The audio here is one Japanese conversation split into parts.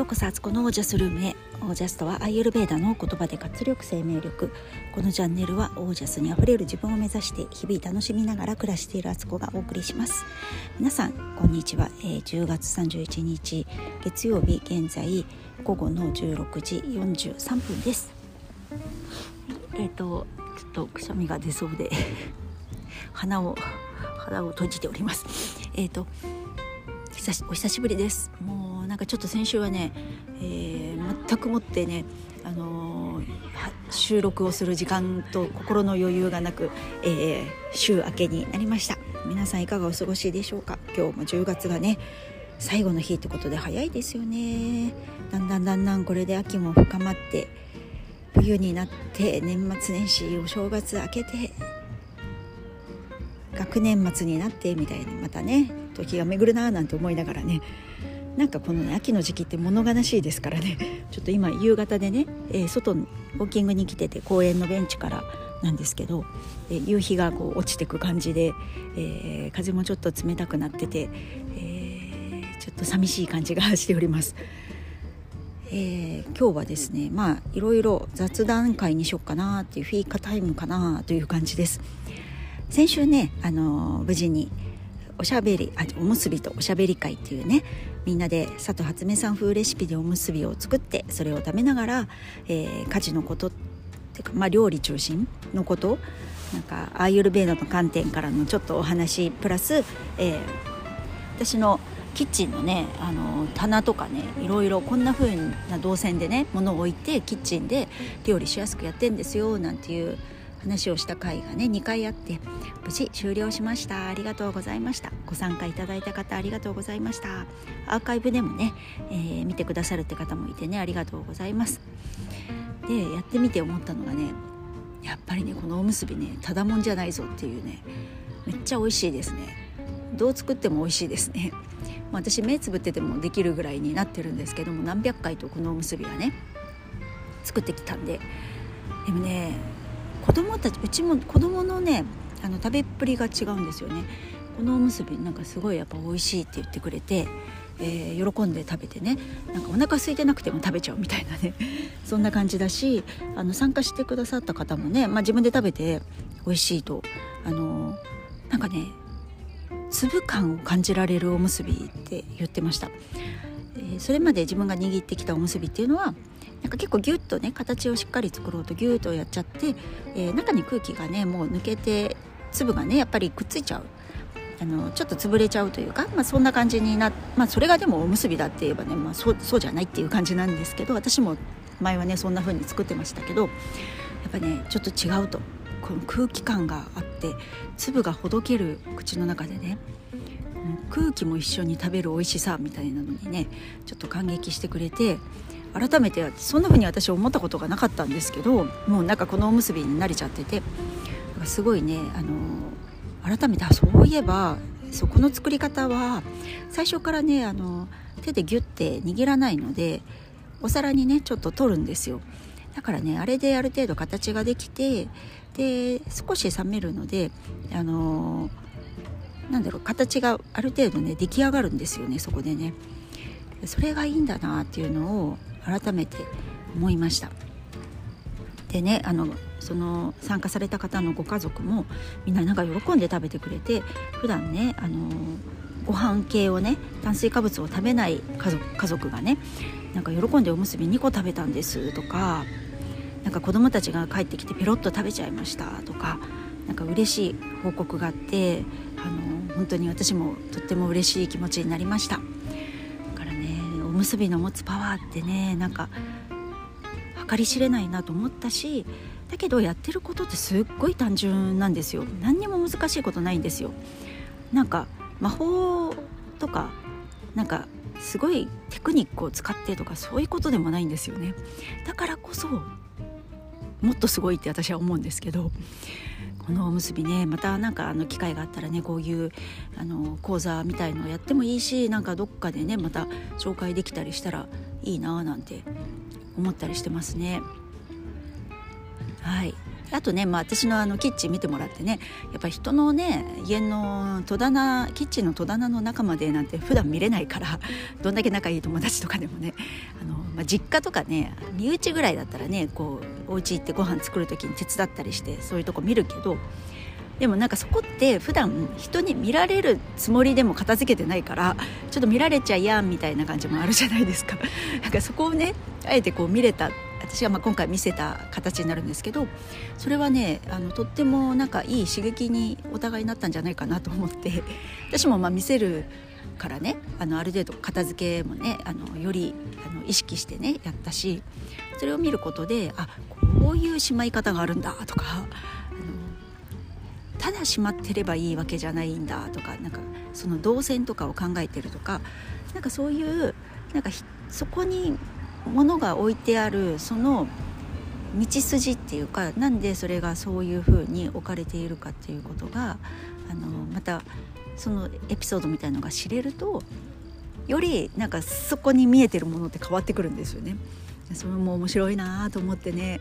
ようこそあつこのオージャスルームへ。オージャスとはアイユルベーダの言葉で活力生命力。このチャンネルはオージャスにあふれる自分を目指して日々楽しみながら暮らしているあつこがお送りします。皆さんこんにちは、えー、10月31日月曜日現在午後の16時43分です。えっ、ー、とちょっとくしゃみが出そうで鼻を鼻を閉じております。えっ、ー、と久しお久しぶりです。もうなんかちょっと先週はね、えー、全くもってねあのー、収録をする時間と心の余裕がなく、えー、週明けになりました。皆さんいかがお過ごしでしょうか？今日も10月がね最後の日ってことで早いですよね。だんだんだんだんこれで秋も深まって冬になって年末年始お正月明けて学年末になってみたいにまたね時が巡るなーなんて思いながらね。なんかこの、ね、秋の時期って物悲しいですからね。ちょっと今夕方でね、えー、外にウォーキングに来てて公園のベンチからなんですけど、えー、夕日がこう落ちてく感じで、えー、風もちょっと冷たくなってて、えー、ちょっと寂しい感じがしております。えー、今日はですねまあいろいろ雑談会にしようかなっていうフィーカタイムかなという感じです。先週ねあの、無事におしゃべりあおむすびとおしゃべり会っていうねみんなで佐藤初音さん風レシピでおむすびを作ってそれを食べながら、えー、家事のことっていうか、まあ、料理中心のことなんかアーユルベードの観点からのちょっとお話プラス、えー、私のキッチンのねあの棚とかねいろいろこんな風な動線でね物を置いてキッチンで料理しやすくやってんですよなんていう話をした回がね2回あって無事終了しました。ありがとうございました。ご参加いただいた方ありがとうございました。アーカイブでもね、えー、見てくださるって方もいてねありがとうございます。でやってみて思ったのがねやっぱりねこのおむすびねただもんじゃないぞっていうねめっちゃ美味しいですね。どう作っても美味しいですね。私目つぶっててもできるぐらいになってるんですけども何百回とこのおむすびはね作ってきたんで。でもね子供たちうちも子供のねあの食べっぷりが違うんですよね。このおむすびなんかすごいやっぱ美味しいって言ってくれて、えー、喜んで食べてね。なんかお腹空いてなくても食べちゃうみたいなね。そんな感じだしあの参加してくださった方もね、まあ、自分で食べて美味しいとあのなんかね粒感を感じられるおむすびって言ってました、えー、それまで自分が握ってきたおむすびっていうのはなんか結構ギュッとね形をしっかり作ろうとギュッとやっちゃって、えー、中に空気がねもう抜けて粒がねやっぱりくっついちゃう。あのちょっと潰れちゃうというか、まあ、そんな感じになまあそれがでもおむすびだって言えばね、まあ、そうそうじゃないっていう感じなんですけど私も前はねそんな風に作ってましたけどやっぱねちょっと違うと。この空気感があって粒がほどける口の中でね空気も一緒に食べる美味しさみたいなのにねちょっと感激してくれて改めてそんな風に私思ったことがなかったんですけどもうなんかこのおむすびに慣れちゃっててすごいねあの改めてそういえばそこの作り方は最初からねあの手でギュッて握らないのでお皿にねちょっと取るんですよ。だからねあれである程度形ができてで少し冷めるのであのなんだろう形がある程度ね出来上がるんですよねそこでね。それがいいんだなっていうのを改めて思いましたでねあのその参加された方のご家族もみんななんか喜んで食べてくれて普段ねあのご飯系をね炭水化物を食べない家族家族がねなんか喜んでおむすび2個食べたんですとかなんか子供たちが帰ってきてペロッと食べちゃいましたとかなんか嬉しい報告があってあの本当に私もとっても嬉しい気持ちになりました。むすびの持つパワーってねなんか計り知れないなと思ったしだけどやってることってすっごい単純なんですよ。何にも難しいことないんですよ。なんか魔法とかなんかすごいテクニックを使ってとかそういうことでもないんですよね。だからこそもっとすごいって私は思うんですけどこのおむすびね。また何かあの機会があったらねこういうあの講座みたいのをやってもいいしなんかどっかでねまた紹介できたりしたらいいなーなんて思ったりしてますね。はい。あとね、まあ、私のあのキッチン見てもらってねやっぱり人のね家の戸棚キッチンの戸棚の中までなんて普段見れないからどんだけ仲いい友達とかでもねあの、まあ、実家とかね身内ぐらいだったらねこうお家行ってご飯作る時に手伝ったりしてそういうとこ見るけどでもなんかそこって普段人に見られるつもりでも片付けてないからちょっと見られちゃいやんみたいな感じもあるじゃないですか。なんかそこをねあえてこう見れた私がまあ今回見せた形になるんですけどそれはねあのとってもなんかいい刺激にお互いになったんじゃないかなと思って私もまあ見せるからねあのある程度片付けもねあのよりあの意識してねやったしそれを見ることであここういうしまい方があるんだとかただしまってればいいわけじゃないんだとかなんかその動線とかを考えてるとかなんかそういうなんかそこに物が置いてあるその道筋っていうかなんでそれがそういうふうに置かれているかっていうことがあのまたそのエピソードみたいのが知れるとよりなんかそこに見えてるものって変わってくるんですよね。それも面白いなと思ってね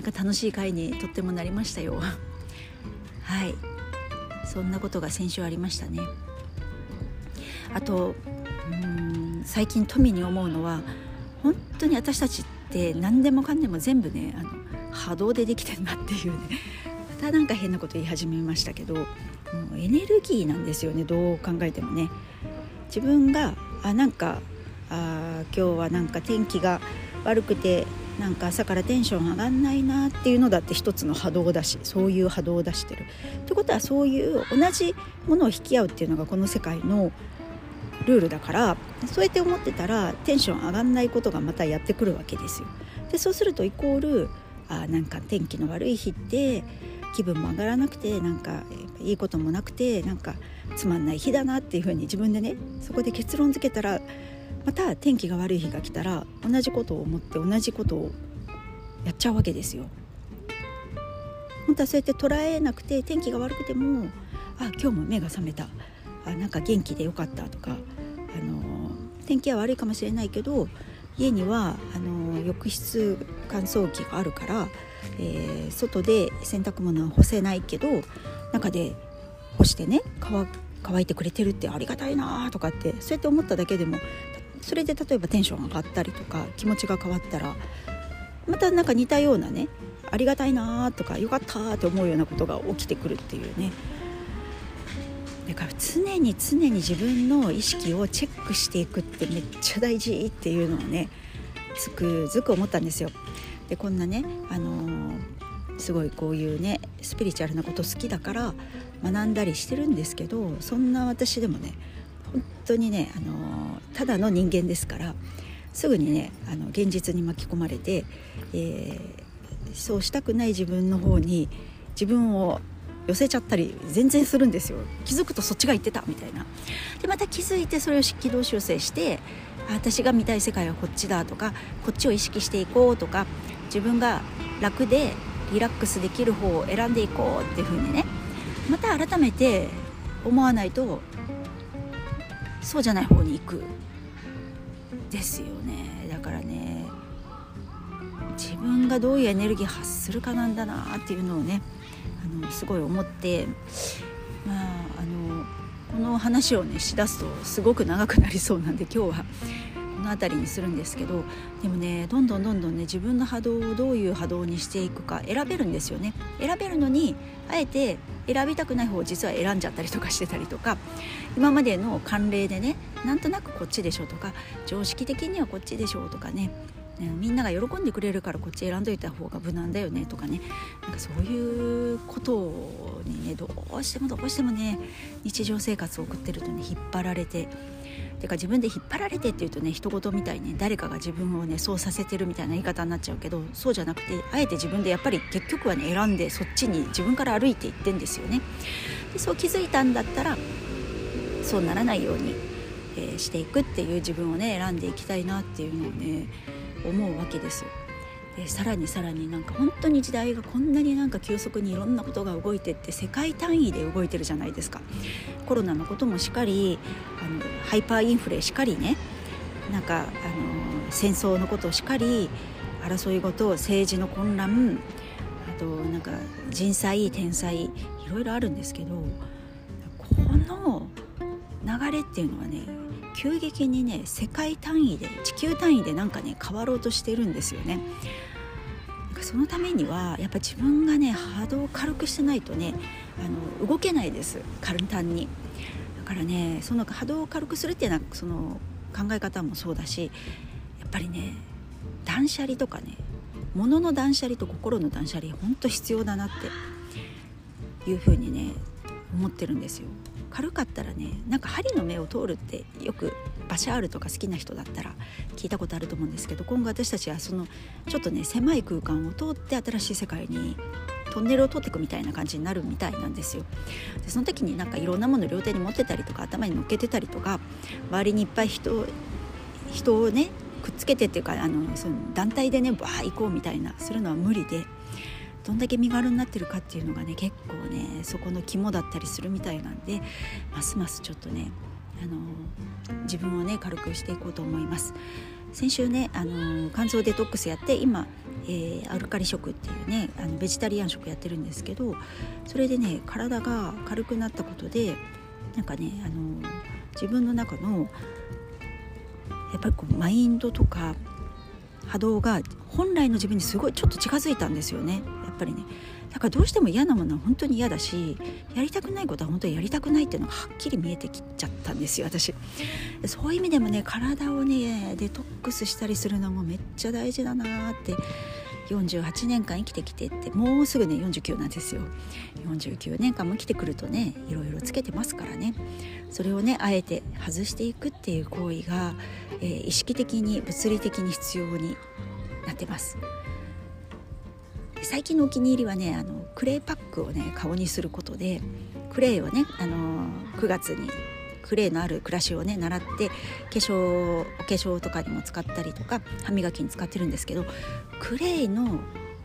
なんか楽しい回にとってもなりましたよ。はいそんなことが先週ありましたね。あとうん最近富に思うのは本当に私たちって何でもかんでも全部ねあの波動でできてるなっていうねまたなんか変なこと言い始めましたけどもうエネルギーなんですよねどう考えてもね。自分があなんかあ今日はなんか天気が悪くてなんか朝からテンション上がんないなっていうのだって一つの波動だしそういう波動を出してる。ということはそういう同じものを引き合うっていうのがこの世界のルールだからそうやって思ってたらテンション上がんないことがまたやってくるわけですよ。でそうするとイコールあなんか天気の悪い日って気分も上がらなくてなんかいいこともなくてなんかつまんない日だなっていうふうに自分でねそこで結論付けたらまた天気が悪い日が来たら同じことを思って同じことをやっちゃうわけですよ。本当はそうやって捉えなくて天気が悪くてもあ今日も目が覚めたあなんか元気でよかったとか、あの天気は悪いかもしれないけど家にはあの浴室乾燥機があるから、えー、外で洗濯物は干せないけど中で干してね乾乾いてくれてるってありがたいなとかってそうやって思っただけでもそれで例えばテンション上がったりとか気持ちが変わったらまたなんか似たようなねありがたいなとかよかったって思うようなことが起きてくるっていうねだから常に常に自分の意識をチェックしていくってめっちゃ大事っていうのをねつくづく思ったんですよ。でこんなね、あのー、すごいこういうねスピリチュアルなこと好きだから学んだりしてるんですけどそんな私でもね本当にね、あの、ただの人間ですからすぐにねあの現実に巻き込まれて、えー、そうしたくない自分の方に自分を寄せちゃったり全然するんですよ。気づくとそっちが言ってたみたいな。でまた気づいてそれを軌道修正して私が見たい世界はこっちだとかこっちを意識していこうとか自分が楽でリラックスできる方を選んでいこうっていう風にねまた改めて思わないとそうじゃない方に行く。ですよね。だからね自分がどういうエネルギー発するかなんだなっていうのをねあのすごい思ってまああのこの話をねしだすとすごく長くなりそうなんで今日はの辺りにするんですけどでもねどんどんどんどんね自分の波動をどういう波動にしていくか選べるんですよね。選べるのにあえて選びたくない方を実は選んじゃったりとかしてたりとか今までの慣例でねなんとなくこっちでしょとか常識的にはこっちでしょうとかねみんなが喜んでくれるからこっち選んどいた方が無難だよねとかねなんかそういうことをねどうしてもどうしてもね日常生活を送ってるとね引っ張られててか自分で引っ張られてっていうとね人事みたいに、ね、誰かが自分をねそうさせてるみたいな言い方になっちゃうけどそうじゃなくてあえて自分でやっぱり結局はね選んでそっちに自分から歩いていってんですよね。でそう気づいたんだったらそうならないように、えー、していくっていう自分をね選んでいきたいなっていうのをね思うわけですでさらにさらになんか本当に時代がこんなになんか急速にいろんなことが動いてって世界単位で動いてるじゃないですかコロナのこともしっかりあのハイパーインフレしっかりねなんかあの戦争のことをしっかり争い事政治の混乱あとなんか人災天災いろいろあるんですけどこの流れっていうのはね急激にね世界単位で地球単位でなんかね変わろうとしてるんですよね。そのためにはやっぱ自分がね波動を軽くしてないとねあの動けないです簡単に。だからねその波動を軽くするっていうのはその考え方もそうだしやっぱりね断捨離とかね物の断捨離と心の断捨離ほんと必要だなっていうふうにね思ってるんですよ。軽かったらねなんか針の目を通るってよくバシャールとか好きな人だったら聞いたことあると思うんですけど今後私たちはそのちょっとね狭い空間を通って新しい世界にトンネルを通っていくみたいな感じになるみたいなんですよ。でその時になんかいろんなもの両手に持ってたりとか頭に乗っけてたりとか周りにいっぱい人人をねくっつけてっていうかあのその団体でねバー行こうみたいなするのは無理でどんだけ身軽になってるかっていうのがね結構ねそこの肝だったりするみたいなんでますますちょっとねあの自分をね軽くしていこうと思います。先週ねあの肝臓デトックスやって今、えー、アルカリ食っていうねあのベジタリアン食やってるんですけどそれでね体が軽くなったことでなんかねあの自分の中のやっぱりこうマインドとか波動が本来の自分にすごいちょっと近づいたんですよね。ぱりねだからどうしても嫌なものは本当に嫌だしやりたくないことは本当にやりたくないっていうのがはっきり見えてきちゃったんですよ私。そういう意味でもね体をねデトックスしたりするのもめっちゃ大事だなって48年間生きてきてってもうすぐね49なんですよ。49年間も生きてくるとねいろいろつけてますからね。それをねあえて外していくっていう行為が、えー、意識的に物理的に必要になってます。最近のお気に入りはねあのクレイパックをね顔にすることでクレイをね、あの9月にクレイのある暮らしをね習って化粧お化粧とかにも使ったりとか歯磨きに使ってるんですけどクレイの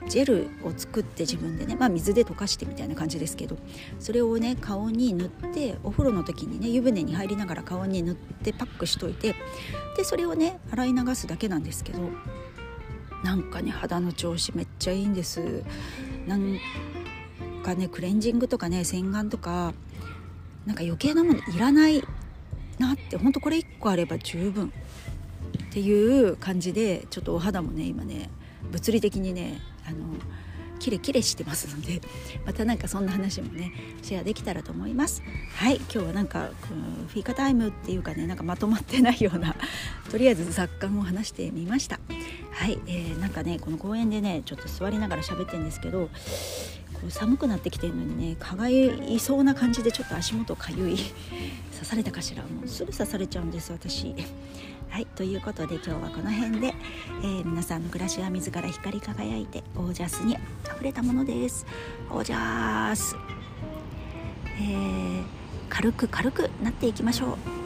ジェルを作って自分でね、まあ、水で溶かしてみたいな感じですけどそれをね顔に塗ってお風呂の時にね湯船に入りながら顔に塗ってパックしといてでそれをね洗い流すだけなんですけどなんかね肌の調子めちゃいいんです。なんかねクレンジングとかね洗顔とかなんか余計なものいらないなってほんとこれ1個あれば十分。っていう感じでちょっとお肌もね今ね物理的にねあのキレキレしてますのでまたなんかそんな話もねシェアできたらと思います。はい今日はなんかフィーカタイムっていうかねなんかまとまってないようなとりあえず雑感を話してみました。はい、えー、なんかねこの公園でねちょっと座りながら喋ってるんですけどこう寒くなってきてるのにね蚊がいそうな感じでちょっと足元かゆい刺されたかしら。もうすぐ刺されちゃうんです私。はいということで今日はこの辺で、えー、皆さんの暮らしは自ら光り輝いてオージャスにあふれたものです。オージャス、えー、軽く軽くなっていきましょう。